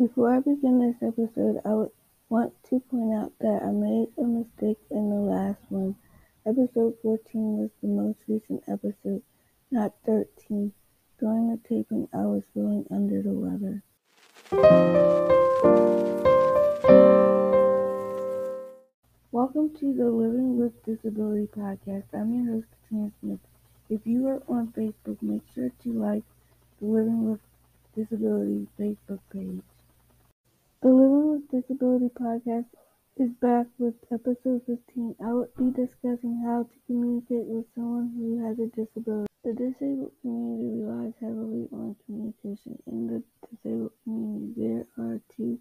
Before I begin this episode, I want to point out that I made a mistake in the last one. Episode 14 was the most recent episode, not 13. During the taping, I was feeling under the weather. Welcome to the Living with Disability podcast. I'm your host, Katrina Smith. If you are on Facebook, make sure to like the Living with Disability Facebook page. The Living with Disability podcast is back with episode 15. I will be discussing how to communicate with someone who has a disability. The disabled community relies heavily on communication. In the disabled community, there are two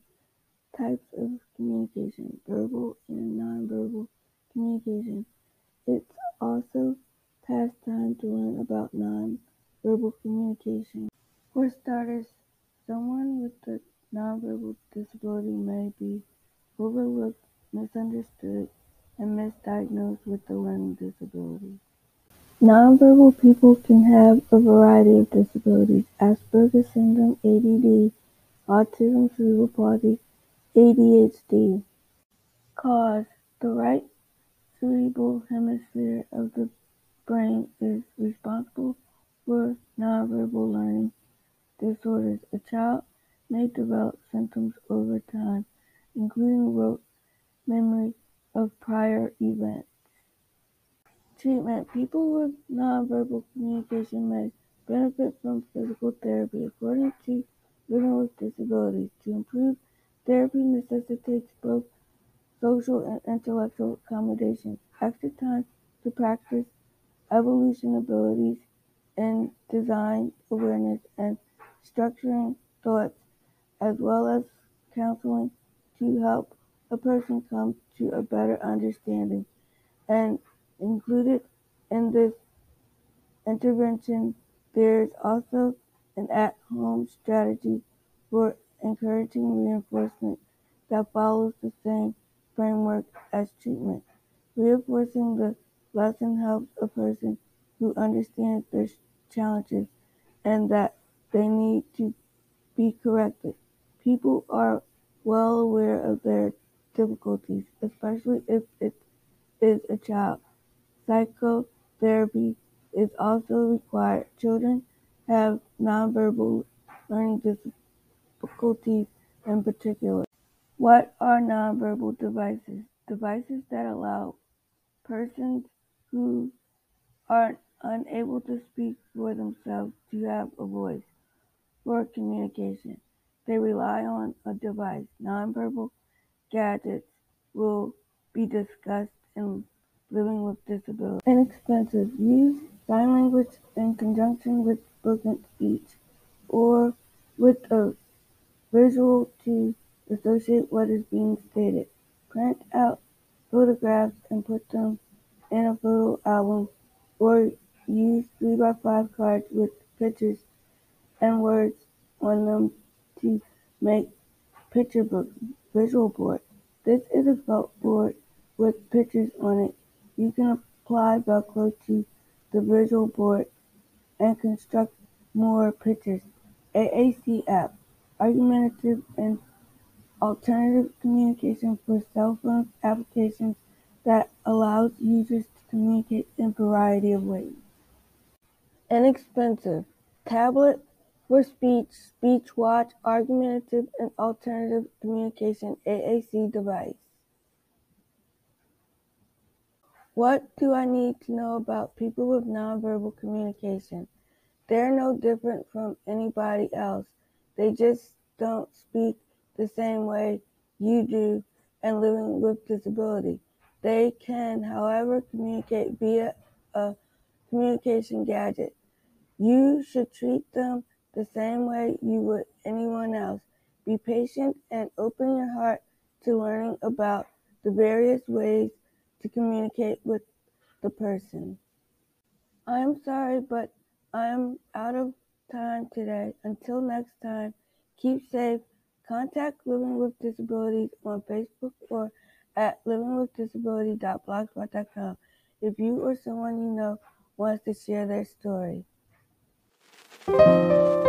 types of communication verbal and nonverbal communication. It's also past time to learn about nonverbal communication. For starters, someone with nonverbal disability may be overlooked, misunderstood, and misdiagnosed with a learning disability. Nonverbal people can have a variety of disabilities Asperger's syndrome, ADD, autism, cerebral palsy, ADHD. Cause The right cerebral hemisphere of the brain is responsible for nonverbal learning disorders. A child may develop symptoms over time, including rote memory of prior events. Treatment People with nonverbal communication may benefit from physical therapy, according to Living with Disabilities. To improve, therapy necessitates both social and intellectual accommodation, extra time to practice evolution abilities in design awareness and structuring thoughts as well as counseling to help a person come to a better understanding. And included in this intervention, there is also an at home strategy for encouraging reinforcement that follows the same framework as treatment. Reinforcing the lesson helps a person who understands their challenges and that they need to be corrected. People are well aware of their difficulties, especially if it is a child. Psychotherapy is also required. Children have nonverbal learning difficulties in particular. What are nonverbal devices? Devices that allow persons who are unable to speak for themselves to have a voice for communication. They rely on a device. Nonverbal gadgets will be discussed in Living with Disability. Inexpensive. Use sign language in conjunction with spoken speech or with a visual to associate what is being stated. Print out photographs and put them in a photo album or use 3x5 cards with pictures and words on them to make picture book visual board. This is a felt board with pictures on it. You can apply Velcro to the visual board and construct more pictures. AAC app, augmentative and alternative communication for cell phone applications that allows users to communicate in a variety of ways. Inexpensive. Tablet for speech, speech watch, augmentative and alternative communication AAC device. What do I need to know about people with nonverbal communication? They're no different from anybody else. They just don't speak the same way you do and living with disability. They can, however, communicate via a communication gadget. You should treat them the same way you would anyone else. Be patient and open your heart to learning about the various ways to communicate with the person. I am sorry, but I am out of time today. Until next time, keep safe. Contact Living with Disabilities on Facebook or at livingwithdisability.blogspot.com if you or someone you know wants to share their story. Thank you.